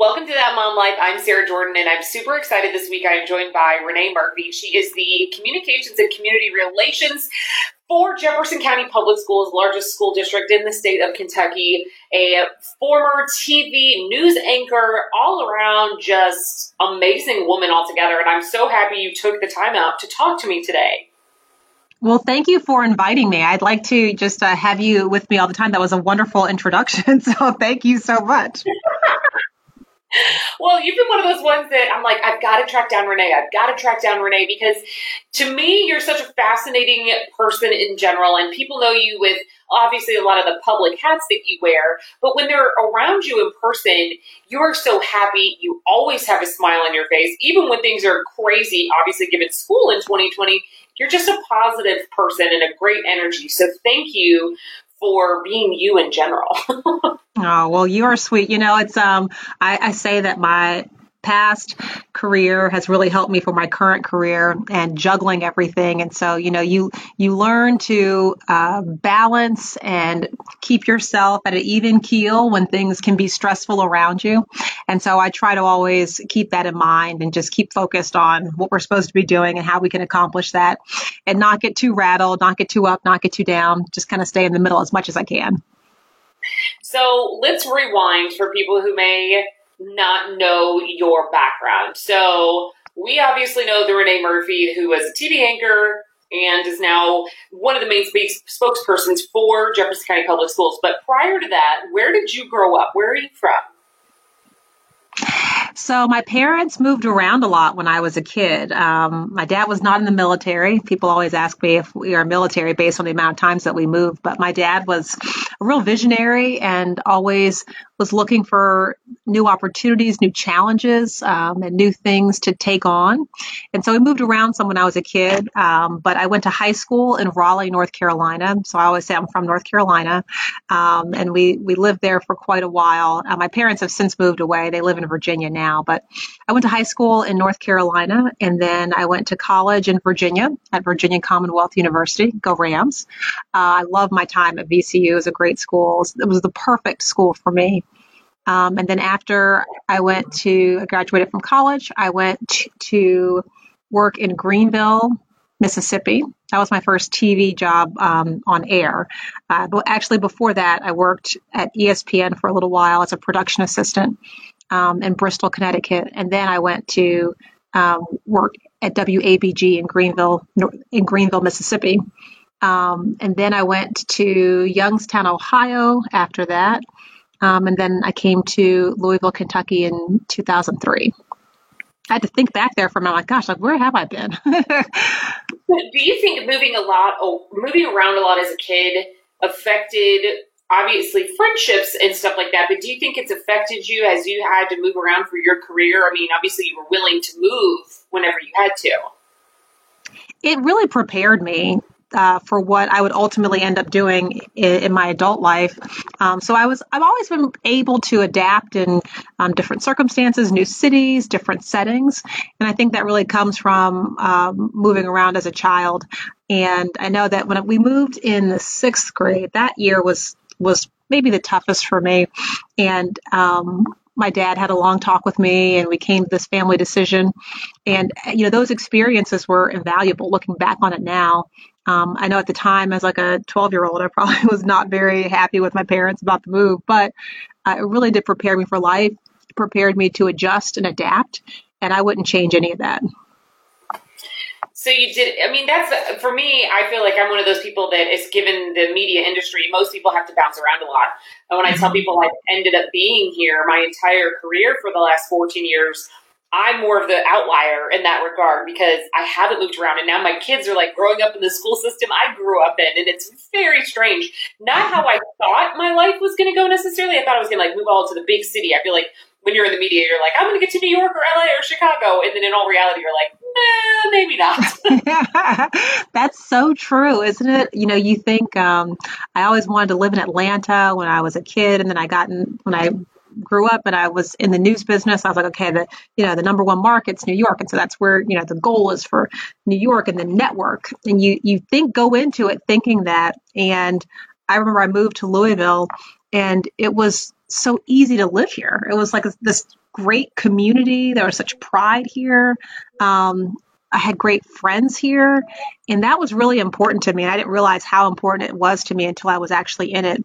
Welcome to That Mom Life. I'm Sarah Jordan, and I'm super excited this week. I'm joined by Renee Murphy. She is the Communications and Community Relations for Jefferson County Public Schools, largest school district in the state of Kentucky, a former TV news anchor, all around just amazing woman altogether. And I'm so happy you took the time out to talk to me today. Well, thank you for inviting me. I'd like to just uh, have you with me all the time. That was a wonderful introduction. So thank you so much. well, you've been one of those ones that I'm like, I've got to track down Renee. I've got to track down Renee because to me, you're such a fascinating person in general, and people know you with obviously a lot of the public hats that you wear. But when they're around you in person, you're so happy. You always have a smile on your face, even when things are crazy. Obviously, given school in 2020, you're just a positive person and a great energy. So thank you for being you in general. oh, well, you are sweet. You know, it's, um, I, I say that my, past career has really helped me for my current career and juggling everything. And so you know you you learn to uh, balance and keep yourself at an even keel when things can be stressful around you. And so i try to always keep that in mind and just keep focused on what we're supposed to be doing and how we can accomplish that and not get too rattled not get too up not get too down just kind of stay in the middle as much as i can. So let's rewind for people who may not know your background. So we obviously know the Renee Murphy, who was a TV anchor and is now one of the main spokespersons for Jefferson County Public Schools. But prior to that, where did you grow up? Where are you from? So my parents moved around a lot when I was a kid. Um, my dad was not in the military. People always ask me if we are military based on the amount of times that we moved, but my dad was a real visionary and always was looking for new opportunities, new challenges, um, and new things to take on. And so we moved around some when I was a kid, um, but I went to high school in Raleigh, North Carolina. So I always say I'm from North Carolina, um, and we we lived there for quite a while. Uh, my parents have since moved away; they live in Virginia now. But I went to high school in North Carolina, and then I went to college in Virginia at Virginia Commonwealth University. Go Rams! Uh, I love my time at VCU; it was a great school. It was the perfect school for me. Um, and then after I went to, I graduated from college, I went to work in Greenville, Mississippi. That was my first TV job um, on air. Uh, but actually, before that, I worked at ESPN for a little while as a production assistant um, in Bristol, Connecticut, and then I went to um, work at WABG in Greenville, in Greenville, Mississippi. Um, and then I went to Youngstown, Ohio. After that, um, and then I came to Louisville, Kentucky in 2003. I had to think back there for a minute. Like, gosh, like where have I been? Do you think moving a lot, oh, moving around a lot as a kid, affected obviously friendships and stuff like that? But do you think it's affected you as you had to move around for your career? I mean, obviously you were willing to move whenever you had to. It really prepared me uh, for what I would ultimately end up doing in, in my adult life. Um, so I was I've always been able to adapt in um, different circumstances, new cities, different settings, and I think that really comes from um, moving around as a child. And I know that when we moved in the sixth grade, that year was was maybe the toughest for me, and um, my dad had a long talk with me and we came to this family decision and you know those experiences were invaluable looking back on it now um, I know at the time, as like a 12 year old, I probably was not very happy with my parents about the move, but uh, it really did prepare me for life. It prepared me to adjust and adapt, and I wouldn't change any of that. So you did. I mean, that's for me. I feel like I'm one of those people that is given the media industry. Most people have to bounce around a lot. And when I tell mm-hmm. people I ended up being here my entire career for the last 14 years, I'm more of the outlier in that regard because I haven't moved around and now my kids are like growing up in the school system I grew up in and it's very strange. Not how I thought my life was going to go necessarily. I thought I was going to like move all to the big city. I feel like when you're in the media, you're like, I'm going to get to New York or LA or Chicago. And then in all reality, you're like, nah, maybe not. That's so true, isn't it? You know, you think, um, I always wanted to live in Atlanta when I was a kid. And then I got in, when I grew up and I was in the news business, I was like, okay, the you know the number one market's New York, and so that's where you know the goal is for New York and the network. And you you think go into it thinking that. And I remember I moved to Louisville, and it was so easy to live here. It was like this great community. There was such pride here. Um, I had great friends here, and that was really important to me. I didn't realize how important it was to me until I was actually in it.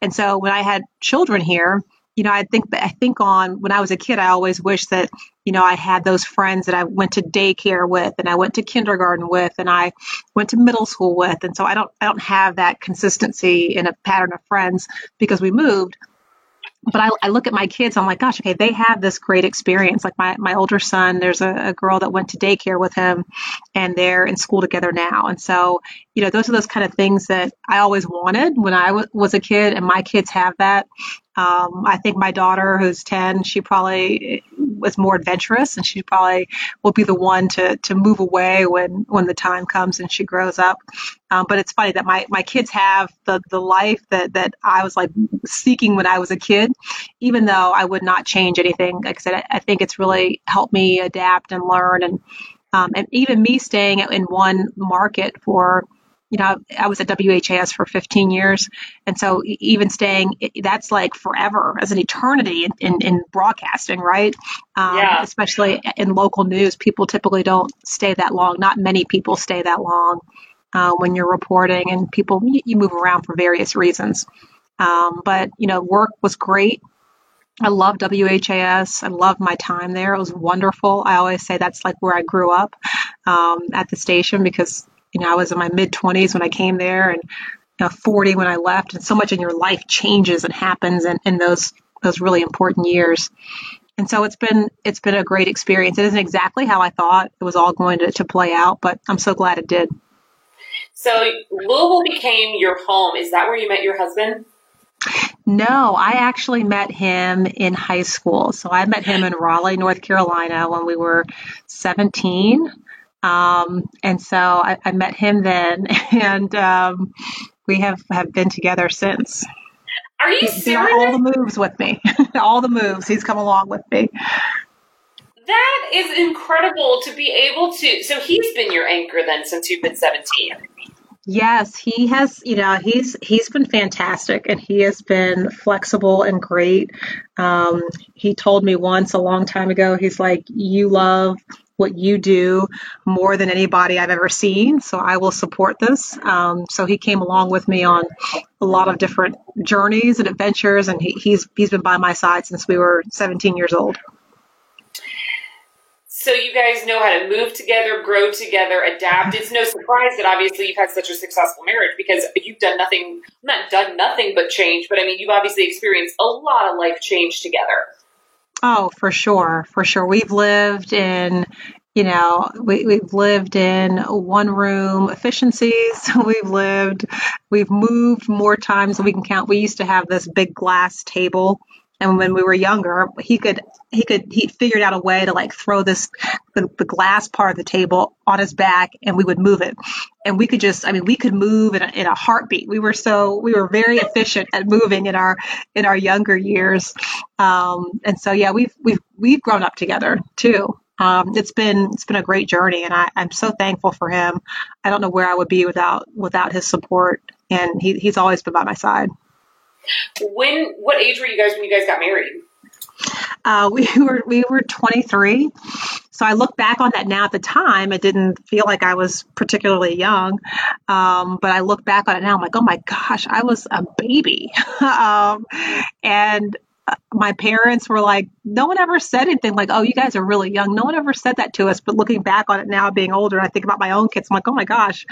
And so when I had children here, you know, I think I think on when I was a kid, I always wished that you know I had those friends that I went to daycare with, and I went to kindergarten with, and I went to middle school with, and so I don't I don't have that consistency in a pattern of friends because we moved but I, I, look at my kids, I'm like, gosh, okay, they have this great experience. Like my, my older son, there's a, a, girl that went to daycare with him and they're in school together now. And so, you know, those are those kind of things that I always wanted when I w- was a kid and my kids have that. Um, I think my daughter, who's 10, she probably was more adventurous and she probably will be the one to, to move away when, when the time comes and she grows up. Um, but it's funny that my, my kids have the, the life that, that I was like seeking when I was a kid, even though I would not change anything. Like I said, I, I think it's really helped me adapt and learn and, um, and even me staying in one market for you know, I was at WHAS for 15 years. And so even staying, that's like forever as an eternity in, in, in broadcasting, right? Um, yeah. Especially in local news, people typically don't stay that long. Not many people stay that long uh, when you're reporting, and people, you move around for various reasons. Um, but, you know, work was great. I love WHAS. I love my time there. It was wonderful. I always say that's like where I grew up um, at the station because you know, I was in my mid 20s when I came there and you know, 40 when I left. And so much in your life changes and happens in, in those those really important years. And so it's been it's been a great experience. It isn't exactly how I thought it was all going to, to play out, but I'm so glad it did. So Louisville became your home. Is that where you met your husband? No, I actually met him in high school. So I met him in Raleigh, North Carolina when we were 17. Um, and so I, I, met him then, and um, we have, have been together since. Are you He's serious? All the moves with me, all the moves. He's come along with me. That is incredible to be able to. So he's been your anchor then since you've been seventeen. Yes, he has. You know, he's he's been fantastic, and he has been flexible and great. Um, he told me once a long time ago. He's like, "You love what you do more than anybody I've ever seen. So I will support this. Um, so he came along with me on a lot of different journeys and adventures, and he, he's he's been by my side since we were 17 years old. So you guys know how to move together, grow together, adapt. It's no surprise that obviously you've had such a successful marriage because you've done nothing, not done nothing but change, but I mean, you've obviously experienced a lot of life change together. Oh, for sure, for sure. We've lived in, you know, we, we've lived in one room efficiencies. We've lived, we've moved more times than we can count. We used to have this big glass table and when we were younger he could he could he figured out a way to like throw this the, the, glass part of the table on his back and we would move it. And we could just i mean we could move in a, in a heartbeat. We were so we were very efficient at moving in our in our younger years. Um, and so yeah we've we've we've grown up together too. Um, it's been it's been a great journey and I, i'm so thankful for him. I don't know where i would be without without his support and he, he's always been by my side when what age were you guys when you guys got married? Uh, we were we were 23. So I look back on that now. At the time, it didn't feel like I was particularly young, um, but I look back on it now. I'm like, oh my gosh, I was a baby, um, and my parents were like, no one ever said anything like, oh, you guys are really young. No one ever said that to us. But looking back on it now, being older, I think about my own kids. I'm like, oh my gosh,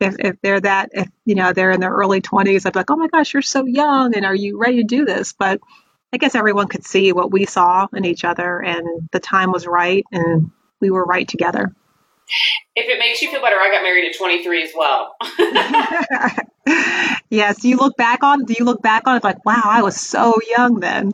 if, if they're that, if, you know, they're in their early 20s, I'd be like, oh my gosh, you're so young and are you ready to do this? But I guess everyone could see what we saw in each other and the time was right and we were right together. If it makes you feel better, I got married at 23 as well. yes. Do you look back on? Do you look back on it like, wow, I was so young then?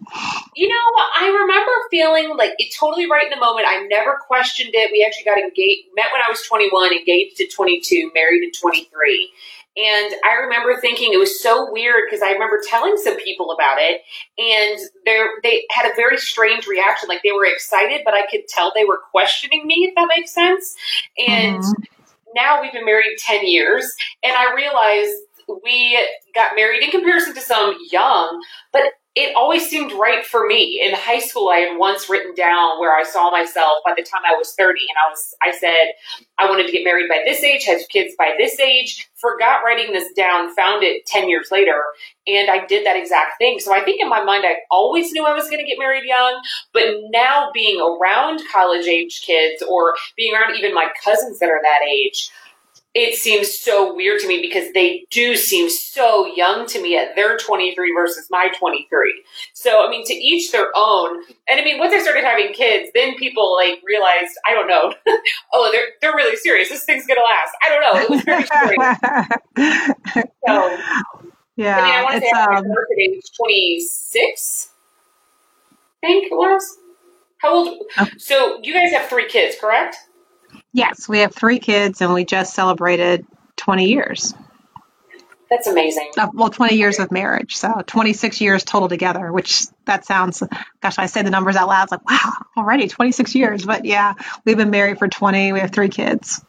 You know, I remember feeling like it totally right in the moment. I never questioned it. We actually got engaged, met when I was 21, engaged at 22, married at 23. And I remember thinking it was so weird because I remember telling some people about it, and they they had a very strange reaction. Like they were excited, but I could tell they were questioning me, if that makes sense. And mm-hmm. now we've been married ten years, and I realized we got married in comparison to some young, but it always seemed right for me. In high school, I had once written down where I saw myself by the time I was 30, and I was I said I wanted to get married by this age, have kids by this age. Forgot writing this down, found it 10 years later, and I did that exact thing. So I think in my mind, I always knew I was going to get married young, but now being around college age kids or being around even my cousins that are that age, it seems so weird to me because they do seem so young to me at their 23 versus my 23. So, I mean, to each their own. And I mean, once I started having kids, then people like realized, I don't know, oh, they're, they're really serious. This thing's going to last. I don't know. It was very strange. so, yeah. I mean, I want to say I um, at age 26, I think it was. How old? Oh. So, you guys have three kids, correct? Yes, we have three kids and we just celebrated 20 years. That's amazing. Uh, well, 20 years of marriage. So 26 years total together, which that sounds, gosh, I say the numbers out loud. It's like, wow, already 26 years. But yeah, we've been married for 20. We have three kids.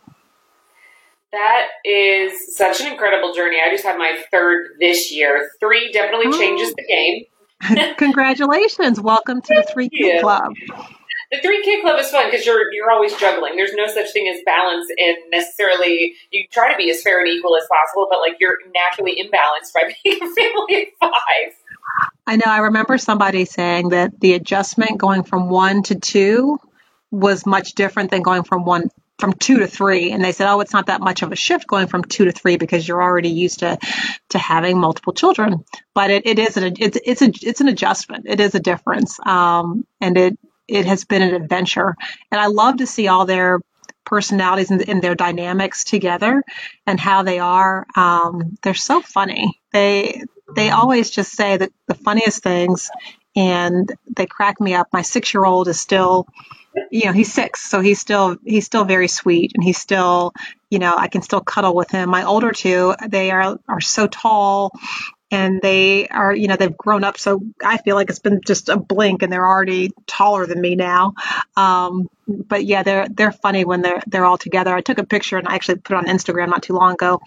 That is such an incredible journey. I just had my third this year. Three definitely oh. changes the game. Congratulations. Welcome to the Three Kid Club the three kid club is fun because you're you're always juggling. There's no such thing as balance and necessarily you try to be as fair and equal as possible, but like you're naturally imbalanced by being a family of five. I know. I remember somebody saying that the adjustment going from one to two was much different than going from one from two to three and they said oh it's not that much of a shift going from two to three because you're already used to to having multiple children but it, it is an it's it's a it's an adjustment it is a difference um, and it it has been an adventure. And I love to see all their personalities and, and their dynamics together and how they are. Um, they're so funny. They they always just say that the funniest things, and they crack me up. My six year old is still, you know, he's six, so he's still he's still very sweet, and he's still, you know, I can still cuddle with him. My older two, they are are so tall and they are, you know, they've grown up. So I feel like it's been just a blink, and they're already taller than me now. Um, but yeah, they're they're funny when they're they're all together. I took a picture and I actually put it on Instagram not too long ago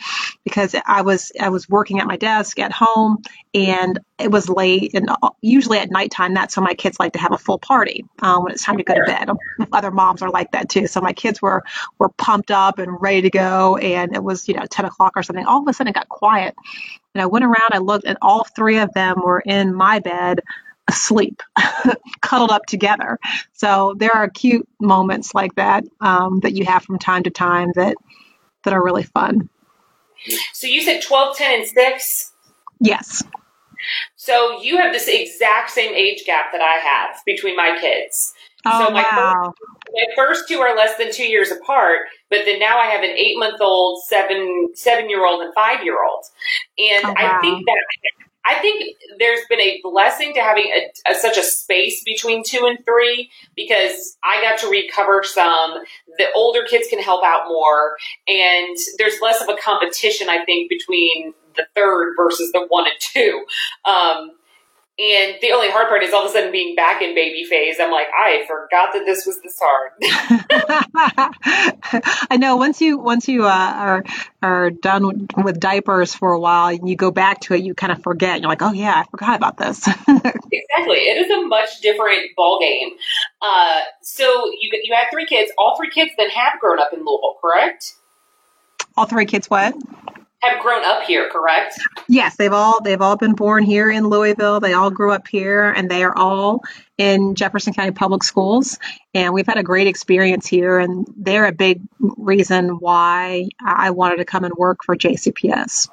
because I was I was working at my desk at home and it was late and usually at nighttime that's when my kids like to have a full party um, when it's time to go to bed. Other moms are like that too. So my kids were were pumped up and ready to go and it was you know 10 o'clock or something. All of a sudden it got quiet and I went around. I looked and all three of them were in my bed asleep, cuddled up together. So there are cute moments like that um, that you have from time to time that that are really fun. So you said 12, 10, and 6? Yes. So you have this exact same age gap that I have between my kids. Oh, so my, wow. My first two are less than two years apart, but then now I have an eight month old, seven seven year old, and five year old. And oh, wow. I think that I think there's been a blessing to having a, a, such a space between two and three because I got to recover some. The older kids can help out more, and there's less of a competition, I think, between the third versus the one and two. Um, and the only hard part is all of a sudden being back in baby phase. I'm like, I forgot that this was this hard. I know once you once you uh, are are done with diapers for a while and you go back to it, you kind of forget. You're like, oh yeah, I forgot about this. exactly, it is a much different ball game. Uh, so you you had three kids. All three kids then have grown up in Louisville, correct? All three kids what? Have grown up here, correct? Yes, they've all they've all been born here in Louisville. They all grew up here, and they are all in Jefferson County Public Schools. And we've had a great experience here, and they're a big reason why I wanted to come and work for JCPS.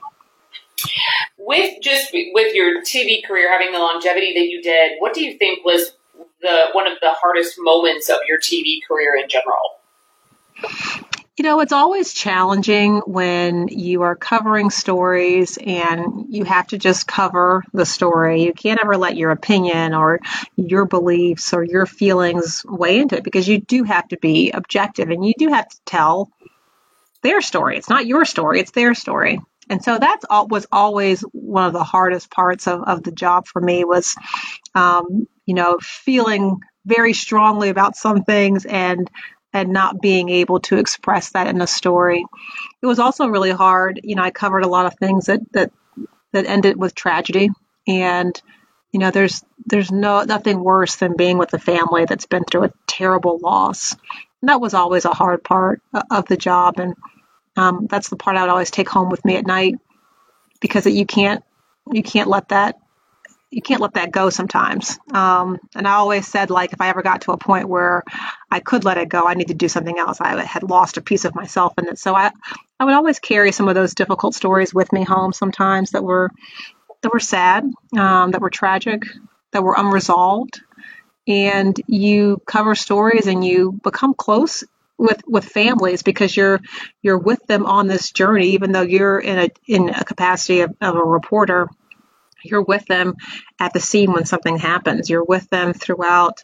With just with your TV career having the longevity that you did, what do you think was the one of the hardest moments of your TV career in general? You know, it's always challenging when you are covering stories and you have to just cover the story. You can't ever let your opinion or your beliefs or your feelings weigh into it because you do have to be objective and you do have to tell their story. It's not your story, it's their story. And so that's all was always one of the hardest parts of, of the job for me was, um, you know, feeling very strongly about some things and and not being able to express that in a story. It was also really hard. You know, I covered a lot of things that that that ended with tragedy, and you know, there's there's no nothing worse than being with a family that's been through a terrible loss. And that was always a hard part of the job, and um, that's the part I would always take home with me at night because you can't you can't let that you can't let that go sometimes. Um, and I always said, like, if I ever got to a point where I could let it go, I need to do something else. I had lost a piece of myself in it. So I, I would always carry some of those difficult stories with me home sometimes that were, that were sad, um, that were tragic, that were unresolved. And you cover stories and you become close with with families because you're you're with them on this journey even though you're in a in a capacity of, of a reporter you're with them at the scene when something happens. You're with them throughout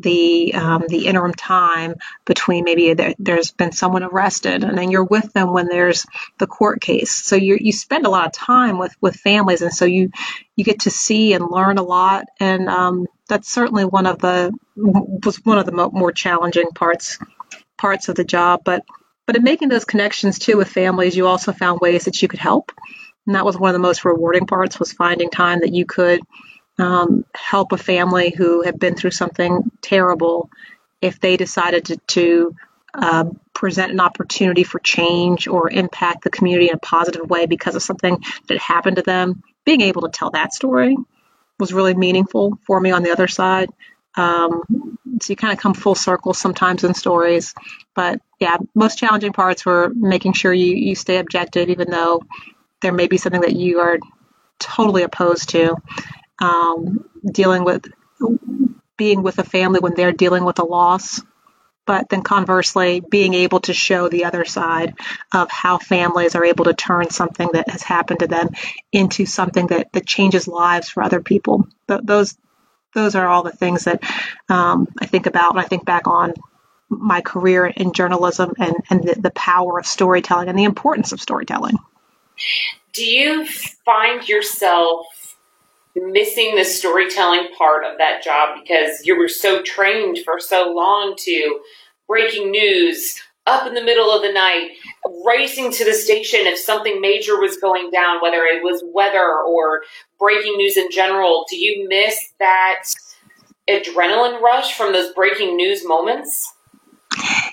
the um, the interim time between maybe there, has been someone arrested, and then you're with them when there's the court case. So you you spend a lot of time with with families, and so you you get to see and learn a lot, and um, that's certainly one of the was one of the mo- more challenging parts parts of the job. But but in making those connections too with families, you also found ways that you could help. And that was one of the most rewarding parts was finding time that you could um, help a family who had been through something terrible if they decided to, to uh, present an opportunity for change or impact the community in a positive way because of something that happened to them. Being able to tell that story was really meaningful for me on the other side. Um, so you kind of come full circle sometimes in stories. But yeah, most challenging parts were making sure you, you stay objective, even though there may be something that you are totally opposed to. Um, dealing with being with a family when they're dealing with a loss, but then conversely, being able to show the other side of how families are able to turn something that has happened to them into something that, that changes lives for other people. Th- those those are all the things that um, I think about when I think back on my career in journalism and, and the, the power of storytelling and the importance of storytelling. Do you find yourself missing the storytelling part of that job because you were so trained for so long to breaking news up in the middle of the night, racing to the station if something major was going down, whether it was weather or breaking news in general? Do you miss that adrenaline rush from those breaking news moments?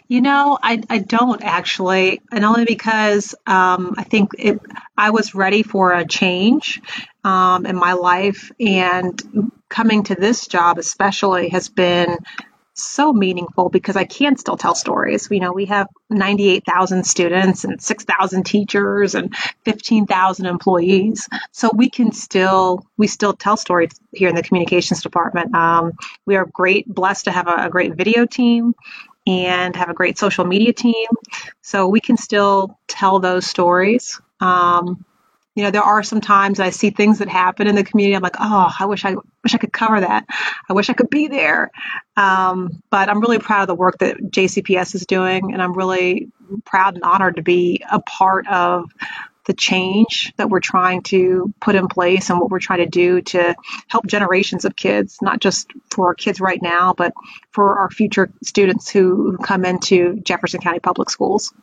You know, I, I don't actually, and only because um, I think it, I was ready for a change um, in my life, and coming to this job especially has been so meaningful because I can still tell stories. You know, we have 98,000 students and 6,000 teachers and 15,000 employees. So we can still, we still tell stories here in the communications department. Um, we are great, blessed to have a, a great video team and have a great social media team. So we can still tell those stories. Um, you know, there are some times I see things that happen in the community. I'm like, oh, I wish I wish I could cover that. I wish I could be there. Um, but I'm really proud of the work that JCPS is doing, and I'm really proud and honored to be a part of the change that we're trying to put in place and what we're trying to do to help generations of kids, not just for our kids right now, but for our future students who come into Jefferson County Public Schools.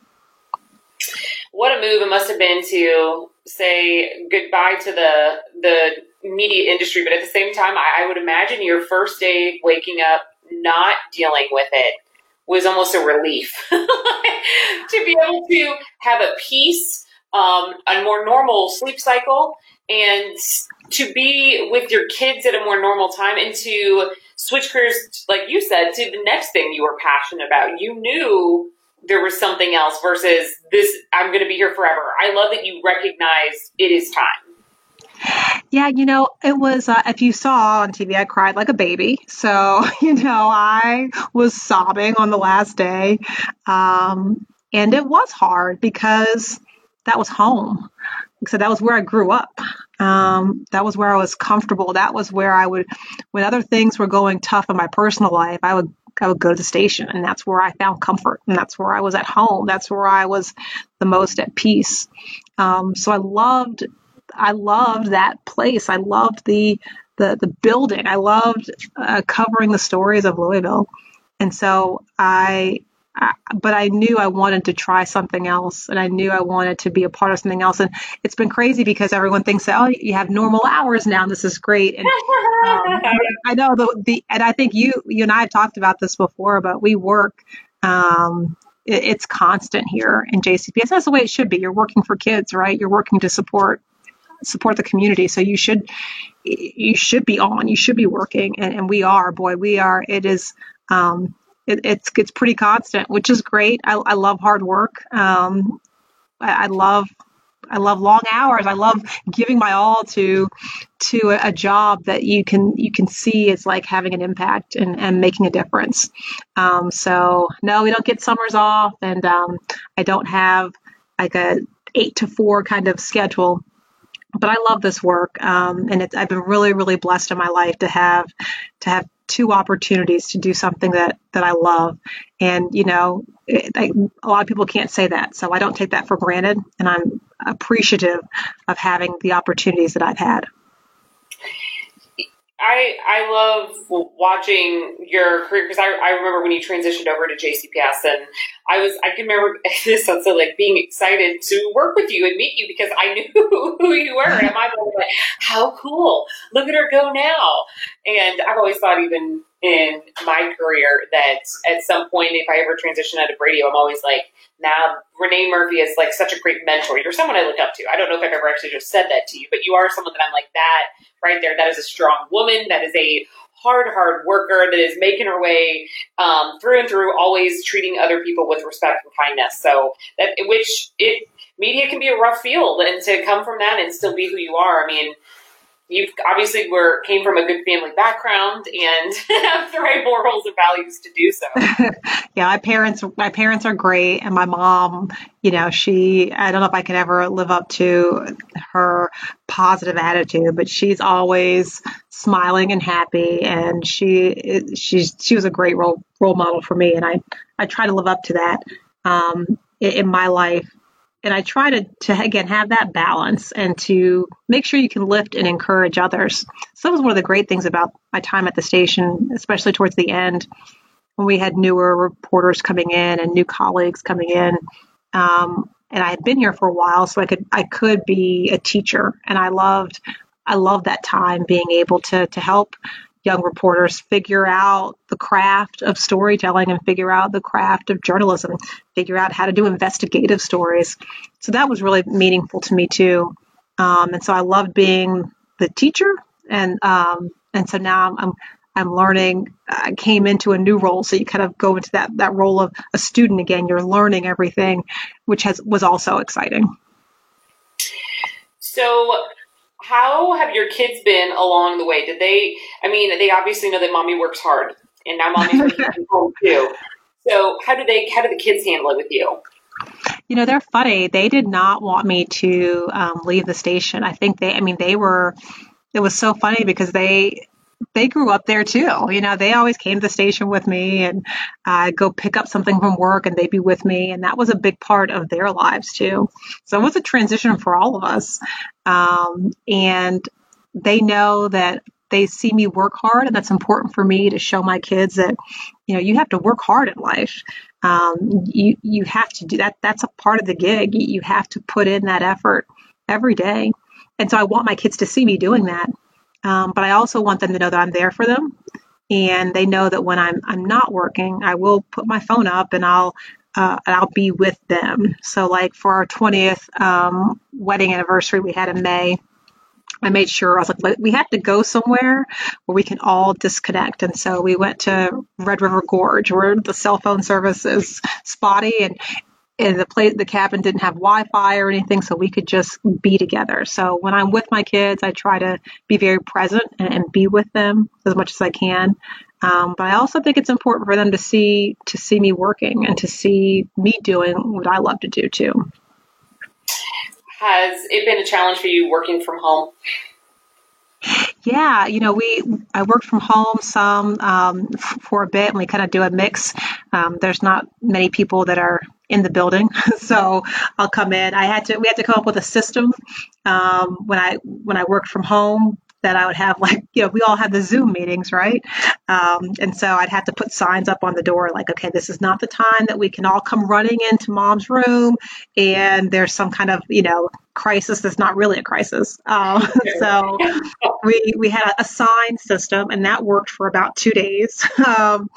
What a move it must have been to say goodbye to the the media industry, but at the same time, I, I would imagine your first day waking up not dealing with it was almost a relief to be able to have a peace um, a more normal sleep cycle and to be with your kids at a more normal time and to switch careers, like you said, to the next thing you were passionate about. You knew there was something else versus this, I'm going to be here forever. I love that you recognize it is time. Yeah, you know, it was, uh, if you saw on TV, I cried like a baby. So, you know, I was sobbing on the last day. Um, and it was hard because that was home. So that was where I grew up. Um, that was where I was comfortable. That was where I would, when other things were going tough in my personal life, I would I would go to the station, and that's where I found comfort, and that's where I was at home. That's where I was the most at peace. Um, so I loved, I loved that place. I loved the the the building. I loved uh, covering the stories of Louisville, and so I but I knew I wanted to try something else, and I knew I wanted to be a part of something else. And it's been crazy because everyone thinks that oh, you have normal hours now. And this is great. And um, I know the, the and I think you you and I have talked about this before, but we work. Um, it, it's constant here in JCPS. That's the way it should be. You're working for kids, right? You're working to support support the community. So you should you should be on. You should be working, and, and we are. Boy, we are. It is. Um, it, it's it's pretty constant, which is great. I, I love hard work. Um, I, I love I love long hours. I love giving my all to to a, a, job that you can you can see is like having an impact and, and making a difference. Um, so no, we don't get summers off, and um, I don't have like a eight to four kind of schedule but I love this work, um, and I've been really, really blessed in my life to have to have two opportunities to do something that that I love. And you know, it, I, a lot of people can't say that, so I don't take that for granted, and I'm appreciative of having the opportunities that I've had. I I love watching your career because I, I remember when you transitioned over to JCPS and I was I can remember this sounds so like being excited to work with you and meet you because I knew who you were and was like how cool. Look at her go now. And I've always thought even in my career that at some point if I ever transition out of radio I'm always like now Renee Murphy is like such a great mentor. You're someone I look up to. I don't know if I've ever actually just said that to you, but you are someone that I'm like that right there. That is a strong woman. That is a hard, hard worker that is making her way um, through and through, always treating other people with respect and kindness. So that which it media can be a rough field, and to come from that and still be who you are. I mean, you obviously were came from a good family background and have the right morals and values to do so. yeah, my parents my parents are great and my mom, you know, she I don't know if I can ever live up to her positive attitude, but she's always smiling and happy and she she's she was a great role role model for me and I I try to live up to that um in, in my life and I try to, to again have that balance and to make sure you can lift and encourage others. So that was one of the great things about my time at the station, especially towards the end when we had newer reporters coming in and new colleagues coming in. Um, and I had been here for a while, so I could I could be a teacher, and I loved I loved that time being able to to help young reporters figure out the craft of storytelling and figure out the craft of journalism, figure out how to do investigative stories. So that was really meaningful to me too. Um, and so I loved being the teacher, and um, and so now I'm I'm learning. I came into a new role, so you kind of go into that that role of a student again. You're learning everything, which has was also exciting. So how have your kids been along the way? Did they? I mean, they obviously know that mommy works hard, and now mommy's working home too. So how do they? How do the kids handle it with you? You know, they're funny. They did not want me to um, leave the station. I think they. I mean, they were. It was so funny because they they grew up there too. You know, they always came to the station with me and I'd uh, go pick up something from work and they'd be with me. And that was a big part of their lives too. So it was a transition for all of us. Um, and they know that they see me work hard and that's important for me to show my kids that, you know, you have to work hard in life. Um, you, you have to do that. That's a part of the gig. You have to put in that effort every day. And so I want my kids to see me doing that. Um, but I also want them to know that I'm there for them, and they know that when I'm I'm not working, I will put my phone up and I'll uh, and I'll be with them. So like for our 20th um, wedding anniversary we had in May. I made sure I was like, we have to go somewhere where we can all disconnect. And so we went to Red River Gorge where the cell phone service is spotty and and the place the cabin didn't have wi-fi or anything so we could just be together. So when i'm with my kids i try to be very present and, and be with them as much as i can. Um, but i also think it's important for them to see to see me working and to see me doing what i love to do too. Has it been a challenge for you working from home? Yeah, you know, we I worked from home some um, for a bit, and we kind of do a mix. Um, there's not many people that are in the building, so I'll come in. I had to we had to come up with a system um, when I when I worked from home that I would have like, you know, we all had the Zoom meetings, right? Um, and so I'd have to put signs up on the door like, okay, this is not the time that we can all come running into mom's room and there's some kind of, you know, crisis that's not really a crisis. Um, so we, we had a, sign system and that worked for about two days. Um,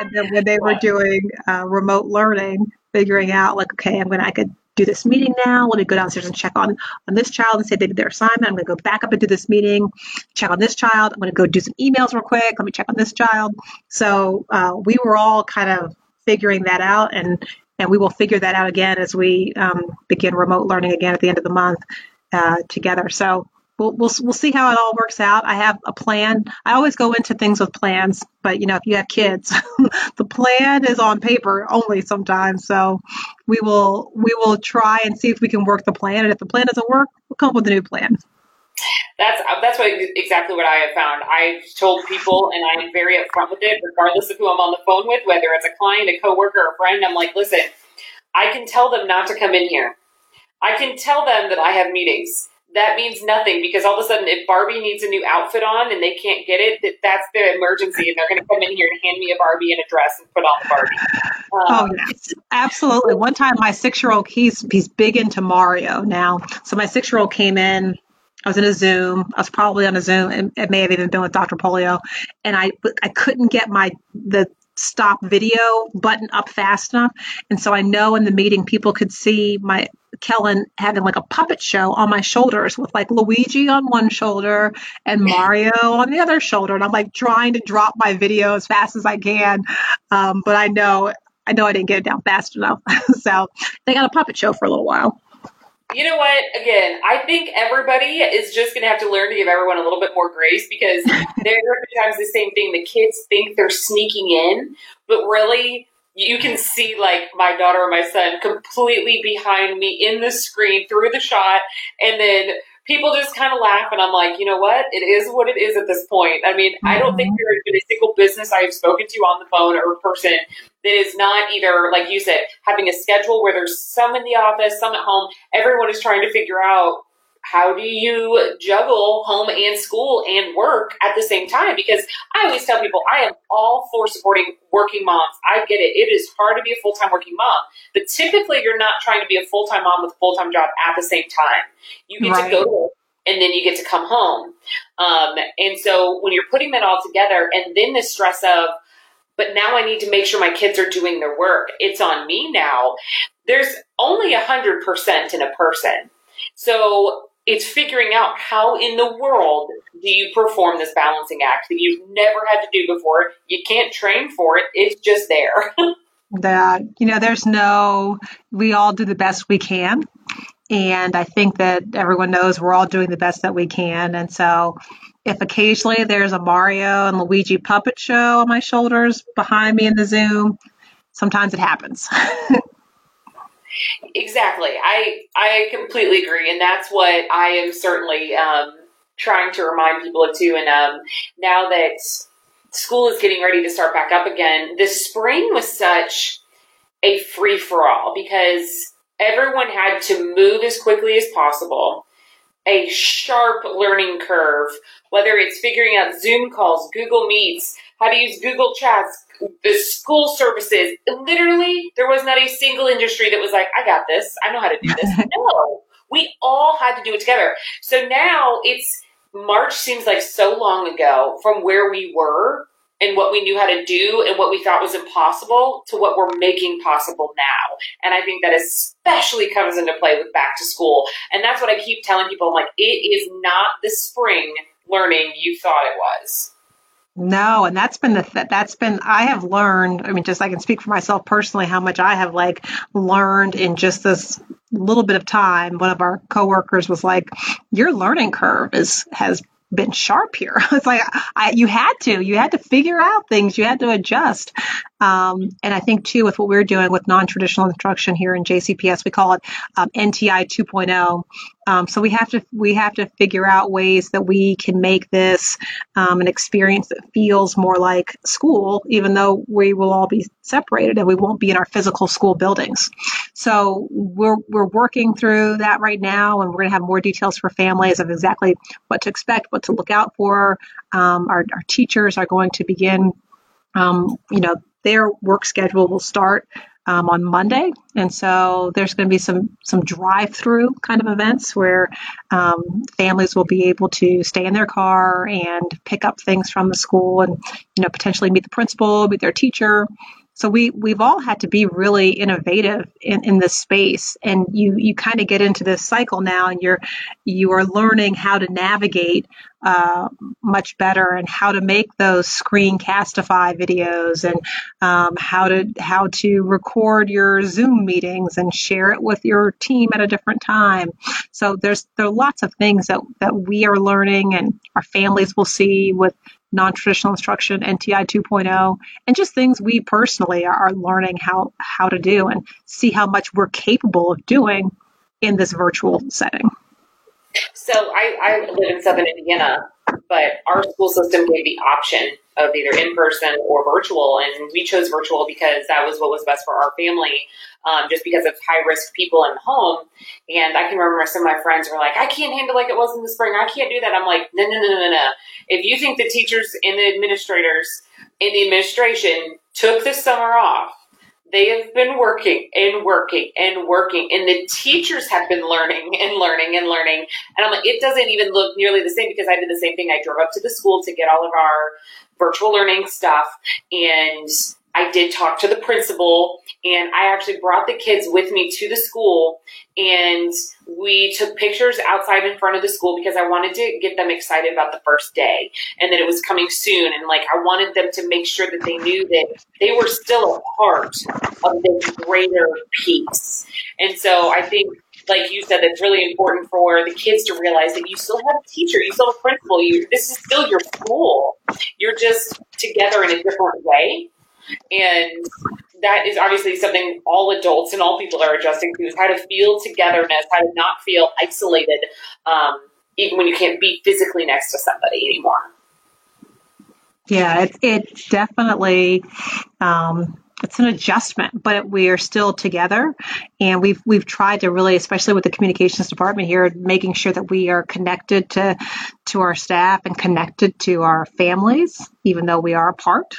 and then when they were doing uh, remote learning, figuring out like, okay, I'm to, I could do this meeting now. Let me go downstairs and check on, on this child and say they did their assignment. I'm to go back up and do this meeting, check on this child. I'm to go do some emails real quick. Let me check on this child. So uh, we were all kind of figuring that out and and we will figure that out again as we um, begin remote learning again at the end of the month uh, together. So we'll, we'll we'll see how it all works out. I have a plan. I always go into things with plans, but you know, if you have kids, the plan is on paper only sometimes. So we will we will try and see if we can work the plan, and if the plan doesn't work, we'll come up with a new plan. That's uh, that's what exactly what I have found. I've told people, and I'm very upfront with it, regardless of who I'm on the phone with, whether it's a client, a coworker, a friend. I'm like, listen, I can tell them not to come in here. I can tell them that I have meetings that means nothing because all of a sudden if barbie needs a new outfit on and they can't get it that that's their emergency and they're going to come in here and hand me a barbie and a dress and put on the barbie um, oh yes absolutely one time my six year old he's he's big into mario now so my six year old came in I was in a Zoom. I was probably on a Zoom. and it may have even been with Dr. Pollio, and I I couldn't get my the stop video button up fast enough. And so I know in the meeting people could see my Kellen having like a puppet show on my shoulders with like Luigi on one shoulder and Mario on the other shoulder. And I'm like trying to drop my video as fast as I can. Um, but I know, I know I didn't get it down fast enough. so they got a puppet show for a little while. You know what? Again, I think everybody is just going to have to learn to give everyone a little bit more grace because there are times the same thing. The kids think they're sneaking in, but really, you can see like my daughter or my son completely behind me in the screen through the shot, and then people just kind of laugh, and I'm like, you know what? It is what it is at this point. I mean, mm-hmm. I don't think mm-hmm. there has been a single business I have spoken to on the phone or person that is not either, like you said, having a schedule where there's some in the office, some at home. Everyone is trying to figure out how do you juggle home and school and work at the same time? Because I always tell people I am all for supporting working moms. I get it. It is hard to be a full time working mom, but typically you're not trying to be a full time mom with a full time job at the same time. You get right. to go to work and then you get to come home. Um, and so when you're putting that all together and then the stress of, but now I need to make sure my kids are doing their work. It's on me now. There's only a hundred percent in a person. So it's figuring out how in the world do you perform this balancing act that you've never had to do before. You can't train for it. It's just there. that, you know, there's no, we all do the best we can. And I think that everyone knows we're all doing the best that we can. And so if occasionally there's a Mario and Luigi puppet show on my shoulders behind me in the Zoom, sometimes it happens. exactly. I I completely agree, and that's what I am certainly um, trying to remind people of too. And um, now that school is getting ready to start back up again, the spring was such a free for all because everyone had to move as quickly as possible a sharp learning curve, whether it's figuring out Zoom calls, Google Meets, how to use Google Chats, the school services. Literally, there was not a single industry that was like, I got this. I know how to do this. no, we all had to do it together. So now it's March seems like so long ago from where we were and what we knew how to do and what we thought was impossible to what we're making possible now. And I think that especially comes into play with back to school. And that's what I keep telling people. I'm like, it is not the spring learning you thought it was. No, and that's been the that's been I have learned. I mean, just I can speak for myself personally how much I have like learned in just this little bit of time. One of our coworkers was like, "Your learning curve is has been sharp here. it's like I, you had to, you had to figure out things, you had to adjust. Um, and I think too, with what we're doing with non-traditional instruction here in JCPS, we call it um, NTI 2.0. Um, so we have to we have to figure out ways that we can make this um, an experience that feels more like school, even though we will all be separated and we won't be in our physical school buildings. So we're we're working through that right now, and we're going to have more details for families of exactly what to expect, what to look out for. Um, our, our teachers are going to begin, um, you know, their work schedule will start um, on Monday, and so there's going to be some some drive-through kind of events where um, families will be able to stay in their car and pick up things from the school, and you know potentially meet the principal, meet their teacher, so we we've all had to be really innovative in, in this space, and you you kind of get into this cycle now, and you're you are learning how to navigate uh, much better and how to make those screencastify videos and um, how to how to record your Zoom meetings and share it with your team at a different time. So there's there are lots of things that that we are learning and our families will see with non-traditional instruction, NTI 2.0, and just things we personally are learning how how to do and see how much we're capable of doing in this virtual setting. So I, I live in Southern Indiana, but our school system gave the option of either in person or virtual, and we chose virtual because that was what was best for our family um, just because of high risk people in the home. And I can remember some of my friends were like, I can't handle like it was in the spring. I can't do that. I'm like, no, no, no, no, no. If you think the teachers and the administrators in the administration took the summer off, they have been working and working and working, and the teachers have been learning and learning and learning. And I'm like, it doesn't even look nearly the same because I did the same thing. I drove up to the school to get all of our virtual learning stuff, and I did talk to the principal and I actually brought the kids with me to the school and we took pictures outside in front of the school because I wanted to get them excited about the first day and that it was coming soon and like I wanted them to make sure that they knew that they were still a part of this greater piece. And so I think like you said, it's really important for the kids to realize that you still have a teacher, you still have a principal, you this is still your school. You're just together in a different way and that is obviously something all adults and all people are adjusting to is how to feel togetherness, how to not feel isolated, um, even when you can't be physically next to somebody anymore. Yeah, it, it definitely um, it's an adjustment, but we are still together, and we've we've tried to really, especially with the communications department here, making sure that we are connected to to our staff and connected to our families, even though we are apart.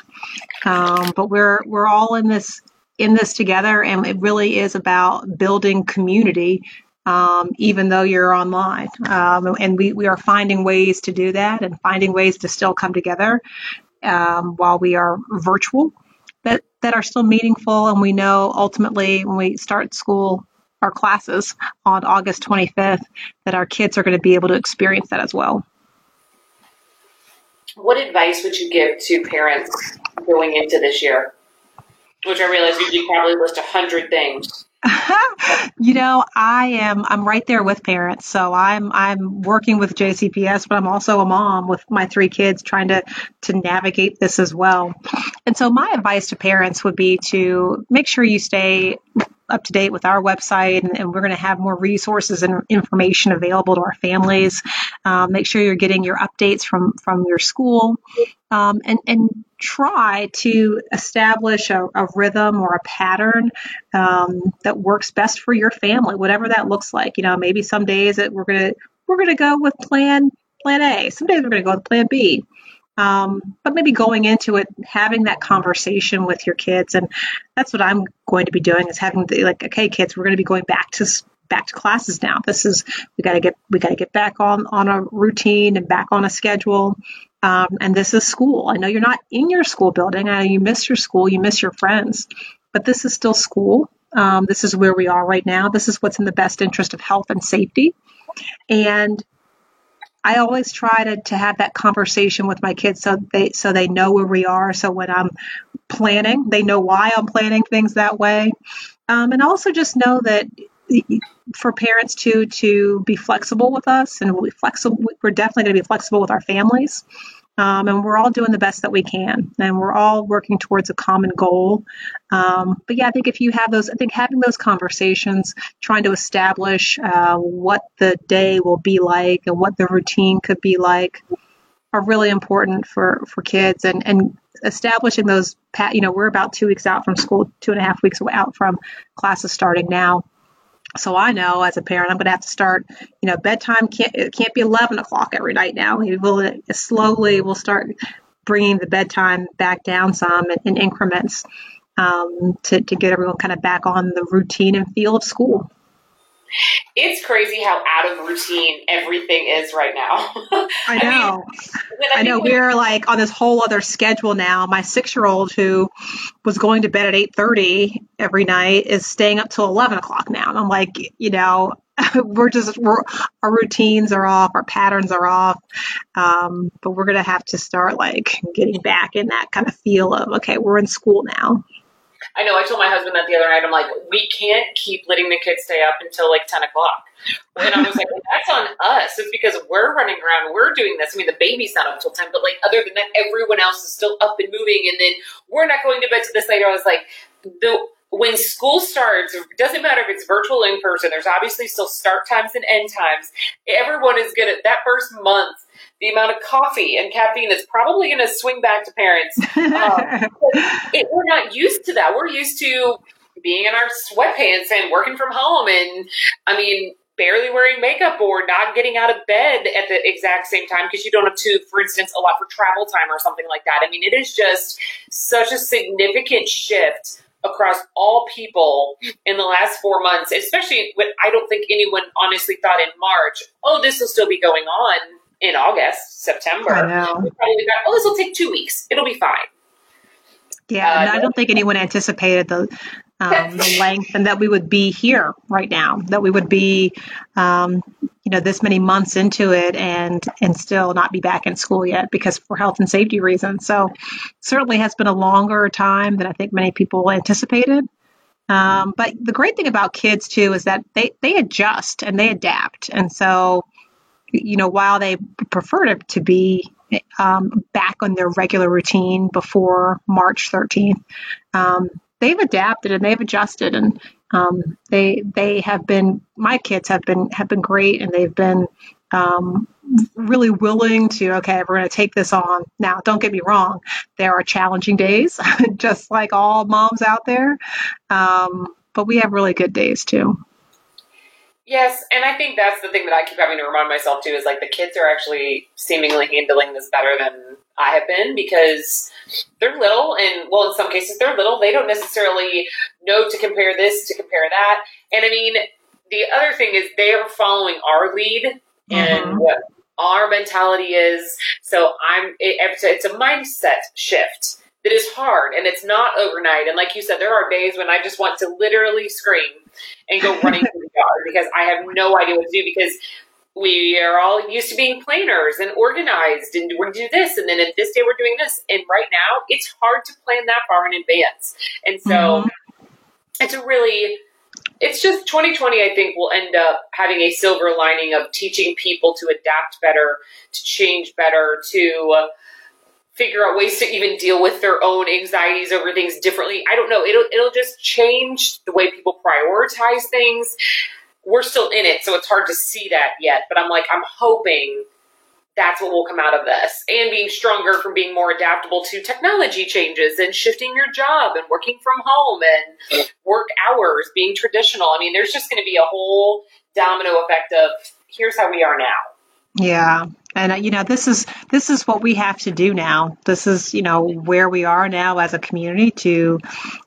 Um, but we're we're all in this in this together, and it really is about building community. Um, even though you're online, um, and we, we are finding ways to do that and finding ways to still come together um, while we are virtual that, that are still meaningful. And we know ultimately when we start school, our classes on August 25th, that our kids are going to be able to experience that as well. What advice would you give to parents going into this year? Which I realize you probably list a hundred things. you know, I am I'm right there with parents. So I'm I'm working with JCPS, but I'm also a mom with my three kids trying to to navigate this as well. And so my advice to parents would be to make sure you stay up to date with our website, and, and we're going to have more resources and information available to our families. Um, make sure you're getting your updates from from your school, um, and and try to establish a, a rhythm or a pattern um, that works best for your family, whatever that looks like. You know, maybe some days that we're gonna we're gonna go with plan plan A. Some days we're gonna go with plan B. Um, but maybe going into it, having that conversation with your kids, and that's what I'm going to be doing is having the, like, okay, kids, we're going to be going back to back to classes now. This is we got to get we got to get back on on a routine and back on a schedule. Um, and this is school. I know you're not in your school building. I know you miss your school, you miss your friends, but this is still school. Um, this is where we are right now. This is what's in the best interest of health and safety. And I always try to, to have that conversation with my kids so they so they know where we are. So when I'm planning, they know why I'm planning things that way, um, and also just know that for parents to to be flexible with us and we'll be flexible. We're definitely going to be flexible with our families. Um, and we're all doing the best that we can, and we're all working towards a common goal. Um, but yeah, I think if you have those, I think having those conversations, trying to establish uh, what the day will be like and what the routine could be like, are really important for for kids and and establishing those pat you know we're about two weeks out from school two and a half weeks out from classes starting now so I know as a parent, I'm going to have to start, you know, bedtime can't, it can't be 11 o'clock every night now. We will slowly, we'll start bringing the bedtime back down some in, in increments um, to, to get everyone kind of back on the routine and feel of school. It's crazy how out of routine everything is right now. I know. I, mean, I, know we're like on this whole other schedule now. My six-year-old who was going to bed at eight thirty every night is staying up till eleven o'clock now. And I'm like, you know, we're just we're, our routines are off, our patterns are off, um, but we're gonna have to start like getting back in that kind of feel of okay, we're in school now. I know I told my husband that the other night. I'm like, we can't keep letting the kids stay up until like 10 o'clock. And I was like, well, that's on us. It's because we're running around, we're doing this. I mean, the baby's not up until 10, but like, other than that, everyone else is still up and moving. And then we're not going to bed to this later. I was like, the, when school starts, doesn't matter if it's virtual in person, there's obviously still start times and end times. Everyone is going to, that first month, the amount of coffee and caffeine is probably going to swing back to parents. Um, it, we're not used to that. We're used to being in our sweatpants and working from home. And I mean, barely wearing makeup or not getting out of bed at the exact same time because you don't have to, for instance, allow for travel time or something like that. I mean, it is just such a significant shift across all people in the last four months, especially when I don't think anyone honestly thought in March, oh, this will still be going on in August, September. I know. We probably got, oh, this will take two weeks. It'll be fine. Yeah, uh, and I don't think anyone anticipated the um, the length and that we would be here right now. That we would be, um, you know, this many months into it and and still not be back in school yet because for health and safety reasons. So certainly has been a longer time than I think many people anticipated. Um, but the great thing about kids too is that they they adjust and they adapt, and so you know, while they prefer to, to be um, back on their regular routine before March 13th, um, they've adapted and they've adjusted and um, they they have been my kids have been have been great and they've been um, really willing to okay we're going to take this on. Now don't get me wrong there are challenging days just like all moms out there um, but we have really good days too Yes, and I think that's the thing that I keep having to remind myself too is like the kids are actually seemingly handling this better than I have been because they're little and well in some cases they're little. They don't necessarily know to compare this to compare that. And I mean the other thing is they are following our lead mm-hmm. and what our mentality is. So I'm it, it's a mindset shift that is hard and it's not overnight. And like you said there are days when I just want to literally scream and go running because I have no idea what to do because we are all used to being planners and organized and we're do this and then at this day we're doing this and right now it's hard to plan that far in advance and so mm-hmm. it's a really it's just 2020 i think will end up having a silver lining of teaching people to adapt better to change better to figure out ways to even deal with their own anxieties over things differently. I don't know. It'll it'll just change the way people prioritize things. We're still in it, so it's hard to see that yet. But I'm like, I'm hoping that's what will come out of this and being stronger from being more adaptable to technology changes and shifting your job and working from home and work hours being traditional. I mean, there's just going to be a whole domino effect of here's how we are now. Yeah. And uh, you know, this is this is what we have to do now. This is, you know, where we are now as a community to,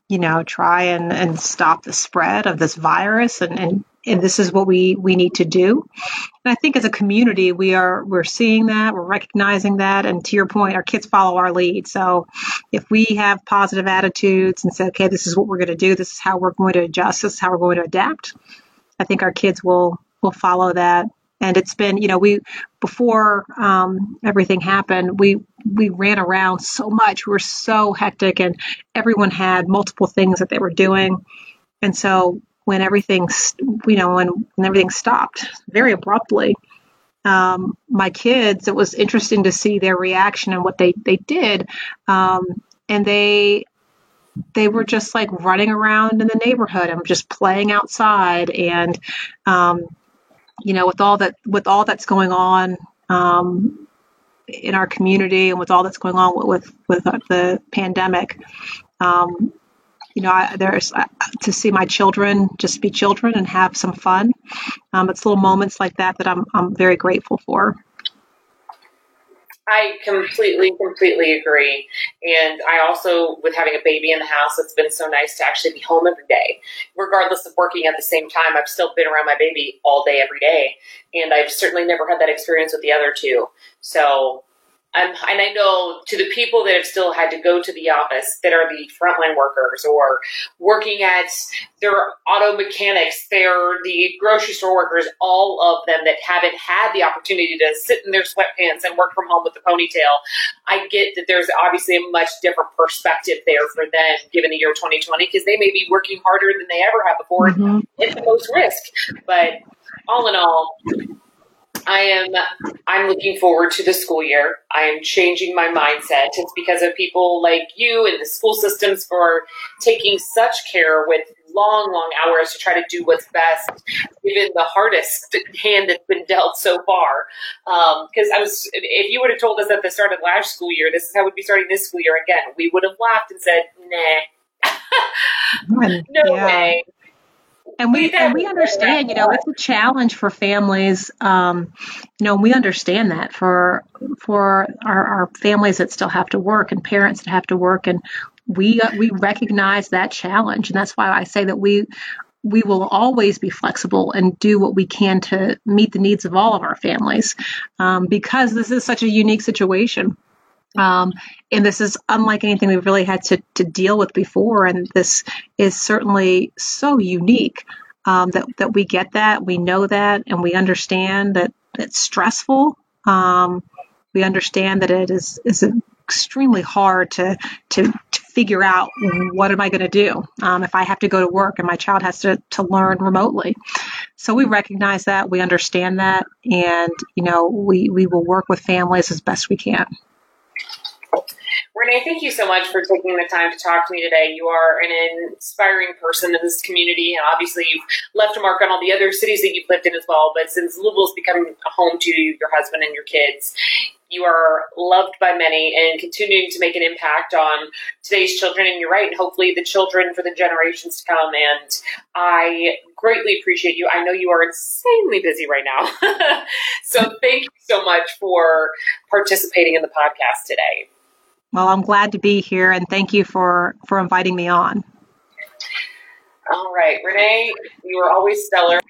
you know, try and, and stop the spread of this virus and, and and this is what we we need to do. And I think as a community, we are we're seeing that, we're recognizing that, and to your point, our kids follow our lead. So if we have positive attitudes and say, okay, this is what we're going to do, this is how we're going to adjust, this is how we're going to adapt, I think our kids will will follow that and it's been you know we before um, everything happened we we ran around so much. We were so hectic and everyone had multiple things that they were doing. And so when everything you know when, when everything stopped very abruptly um, my kids it was interesting to see their reaction and what they they did. Um, and they they were just like running around in the neighborhood and just playing outside and um, you know, with all that with all that's going on, um, in our community and with all that's going on with with, with the pandemic. Um, you know, I, there's uh, to see my children just be children and have some fun. Um, it's little moments like that that I'm I'm very grateful for. I completely, completely agree. And I also, with having a baby in the house, it's been so nice to actually be home every day. Regardless of working at the same time, I've still been around my baby all day, every day. And I've certainly never had that experience with the other two. So um, and I know to the people that have still had to go to the office that are the frontline workers or working at their auto mechanics, they're the grocery store workers, all of them that haven't had the opportunity to sit in their sweatpants and work from home with the ponytail. I get that there's obviously a much different perspective there for them given the year 2020 because they may be working harder than they ever have before mm-hmm. at the most risk. But all in all, I am I'm looking forward to the school year. I am changing my mindset. It's because of people like you and the school systems for taking such care with long, long hours to try to do what's best, given the hardest hand that's been dealt so far. Because um, I was, if you would have told us at the start of last school year, this is how we'd be starting this school year again, we would have laughed and said, "Nah, no yeah. way." And we and we understand you know it's a challenge for families um, you know we understand that for for our, our families that still have to work and parents that have to work. And we we recognize that challenge. And that's why i say that we we will always be flexible and do what we can to meet the needs of all of our families um, because this is such a unique situation um, and this is unlike anything we've really had to, to deal with before. And this is certainly so unique um, that, that we get that, we know that, and we understand that it's stressful. Um, we understand that it is, is extremely hard to, to, to figure out what am I going to do um, if I have to go to work and my child has to, to learn remotely. So we recognize that, we understand that, and you know we, we will work with families as best we can. Renee, thank you so much for taking the time to talk to me today. You are an inspiring person in this community, and obviously you've left a mark on all the other cities that you've lived in as well. But since Louisville's become a home to your husband and your kids, you are loved by many and continuing to make an impact on today's children. And you're right, and hopefully the children for the generations to come. And I greatly appreciate you. I know you are insanely busy right now. so thank you so much for participating in the podcast today. Well, I'm glad to be here and thank you for, for inviting me on. All right, Renee, you are always stellar.